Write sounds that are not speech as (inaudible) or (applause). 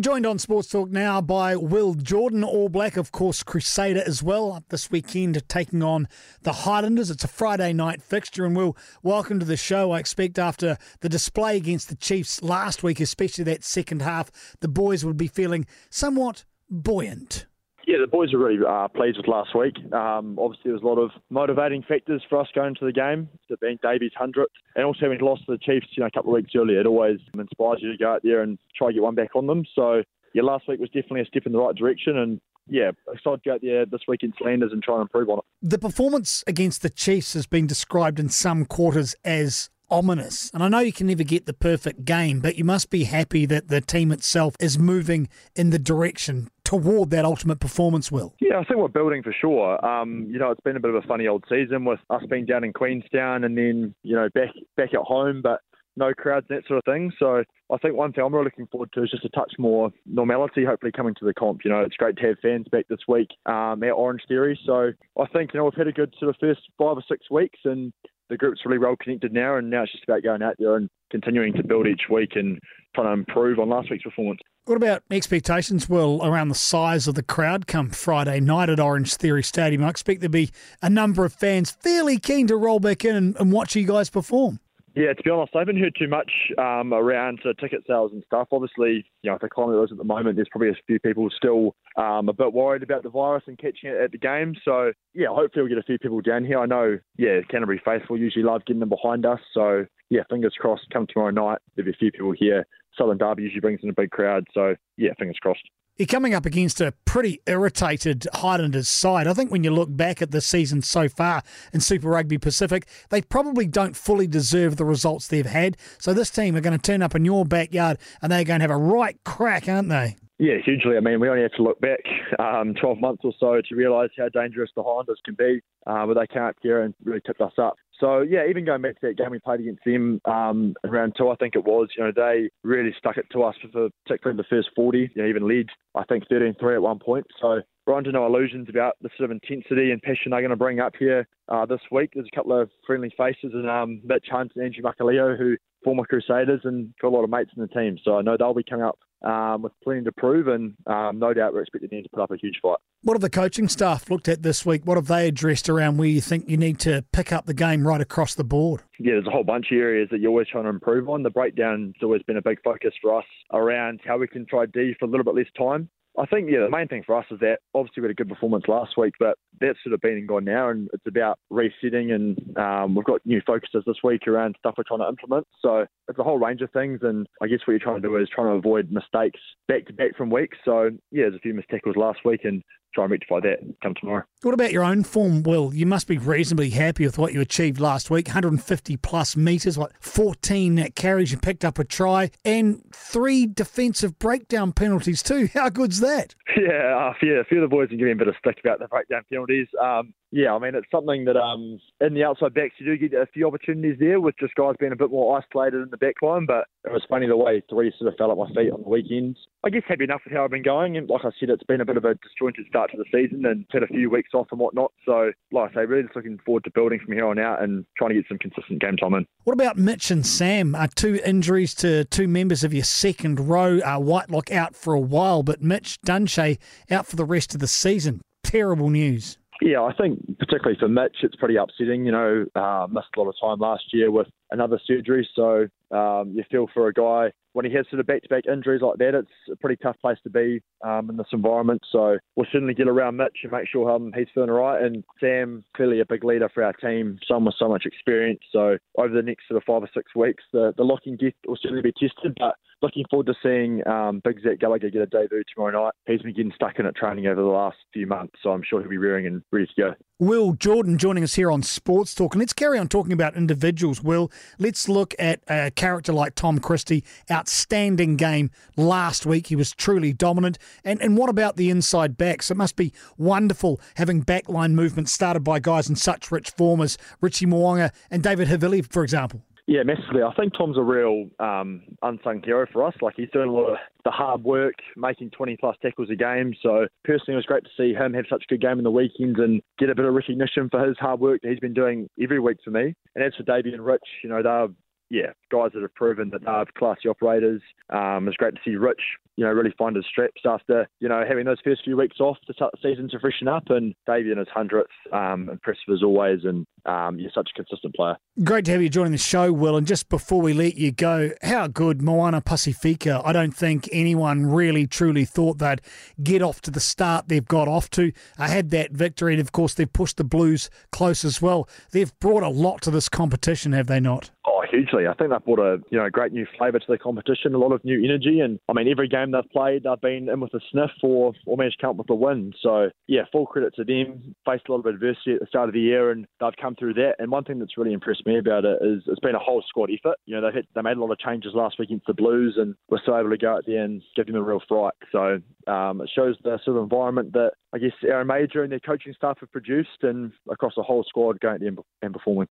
We're joined on Sports Talk now by Will Jordan, All Black, of course, Crusader as well, up this weekend taking on the Highlanders. It's a Friday night fixture, and Will, welcome to the show. I expect after the display against the Chiefs last week, especially that second half, the boys would be feeling somewhat buoyant. Yeah, the boys are really uh, pleased with last week. Um, obviously, there was a lot of motivating factors for us going to the game, it being Davey's 100th, and also having lost to the Chiefs you know, a couple of weeks earlier. It always inspires you to go out there and try to get one back on them. So, yeah, last week was definitely a step in the right direction, and yeah, excited to go out there this week in Slanders and try and improve on it. The performance against the Chiefs has been described in some quarters as ominous. And I know you can never get the perfect game, but you must be happy that the team itself is moving in the direction toward that ultimate performance, Will? Yeah, I think we're building for sure. Um, you know, it's been a bit of a funny old season with us being down in Queenstown and then, you know, back back at home, but no crowds, and that sort of thing. So I think one thing I'm really looking forward to is just a touch more normality, hopefully coming to the comp. You know, it's great to have fans back this week um, at Orange Theory. So I think, you know, we've had a good sort of first five or six weeks and the group's really well connected now, and now it's just about going out there and continuing to build each week and trying to improve on last week's performance. What about expectations, Will, around the size of the crowd come Friday night at Orange Theory Stadium? I expect there'll be a number of fans fairly keen to roll back in and, and watch you guys perform. Yeah, to be honest, I haven't heard too much um, around uh, ticket sales and stuff. Obviously, you know, if the climate is at the moment, there's probably a few people still um, a bit worried about the virus and catching it at the game. So, yeah, hopefully we'll get a few people down here. I know, yeah, Canterbury faithful usually love getting them behind us. So, yeah, fingers crossed, come tomorrow night, there'll be a few people here. Southern Derby usually brings in a big crowd. So, yeah, fingers crossed. You're coming up against a pretty irritated Highlanders side. I think when you look back at the season so far in Super Rugby Pacific, they probably don't fully deserve the results they've had. So this team are going to turn up in your backyard and they're going to have a right crack, aren't they? Yeah, hugely. I mean, we only have to look back um, 12 months or so to realise how dangerous the Highlanders can be, uh, but they up here and really tipped us up. So yeah, even going back to that game we played against them um, round two, I think it was. You know, they really stuck it to us for particularly the first 40. You know, even led I think 13-3 at one point. So we're under no illusions about the sort of intensity and passion they're going to bring up here uh, this week. There's a couple of friendly faces and um, Mitch Hunt and Andrew Makalio, who former Crusaders and got a lot of mates in the team. So I know they'll be coming up um, with plenty to prove, and um, no doubt we're expecting them to put up a huge fight. What have the coaching staff looked at this week? What have they addressed around where you think you need to pick up the game right across the board? Yeah, there's a whole bunch of areas that you're always trying to improve on. The breakdown's always been a big focus for us around how we can try D for a little bit less time. I think, yeah, the main thing for us is that obviously we had a good performance last week, but that's sort of been and gone now, and it's about resetting. And um, we've got new focuses this week around stuff we're trying to implement. So it's a whole range of things, and I guess what you're trying to do is trying to avoid mistakes back to back from weeks. So yeah, there's a few missed tackles last week, and try and rectify that come tomorrow. What about your own form, Will? You must be reasonably happy with what you achieved last week 150 plus metres, what 14 carries, you picked up a try, and three defensive breakdown penalties too. (laughs) How good's that? (laughs) Yeah, uh, yeah a few of the boys give me a bit of stick about the breakdown penalties. Um, yeah, I mean, it's something that um, in the outside backs, you do get a few opportunities there with just guys being a bit more isolated in the back line. But it was funny the way three sort of fell at my feet on the weekends. I guess happy enough with how I've been going. And like I said, it's been a bit of a disjointed start to the season and had a few weeks off and whatnot. So, like I say, really just looking forward to building from here on out and trying to get some consistent game time in. What about Mitch and Sam? Are two injuries to two members of your second row. Uh, Whitelock out for a while, but Mitch Dunshea out for the rest of the season. Terrible news. Yeah, I think particularly for Mitch, it's pretty upsetting. You know, uh, missed a lot of time last year with another surgery, so um, you feel for a guy when he has sort of back-to-back injuries like that. It's a pretty tough place to be um, in this environment. So we'll certainly get around Mitch and make sure um, he's feeling all right. And Sam, clearly a big leader for our team, someone with so much experience. So over the next sort of five or six weeks, the the locking gift will certainly be tested, but looking forward to seeing um, Big Zach Gallagher get a debut tomorrow night. He's been getting stuck in at training over the last few months, so I'm sure he'll be rearing and ready to go. Will Jordan joining us here on Sports Talk. And let's carry on talking about individuals, Will. Let's look at a character like Tom Christie. Outstanding game last week. He was truly dominant. And, and what about the inside backs? It must be wonderful having backline movement started by guys in such rich form as Richie Mo'unga and David Havili, for example. Yeah, massively. I think Tom's a real um, unsung hero for us. Like he's doing a lot of the hard work, making 20 plus tackles a game. So personally, it was great to see him have such a good game in the weekends and get a bit of recognition for his hard work that he's been doing every week for me. And as for Davey and Rich, you know, they're yeah, guys that have proven that they're classy operators. Um, it's great to see Rich, you know, really find his straps after, you know, having those first few weeks off to start the season to freshen up. And Davey in his 100th, um, impressive as always. And um, you're such a consistent player. Great to have you joining the show, Will. And just before we let you go, how good Moana Pasifika. I don't think anyone really truly thought they'd get off to the start they've got off to. I had that victory, and of course, they've pushed the Blues close as well. They've brought a lot to this competition, have they not? Oh, hugely. I think they've brought a you know great new flavour to the competition, a lot of new energy, and I mean every game they've played, they've been in with a sniff or or managed to come with a win. So yeah, full credit to them. Faced a lot of adversity at the start of the year, and they've come through that. And one thing that's really impressed me about it is it's been a whole squad effort. You know they hit, they made a lot of changes last week against the Blues, and were still able to go out there and give them a real fright. So um, it shows the sort of environment that I guess Aaron Mauger and their coaching staff have produced, and across the whole squad going out there and performing.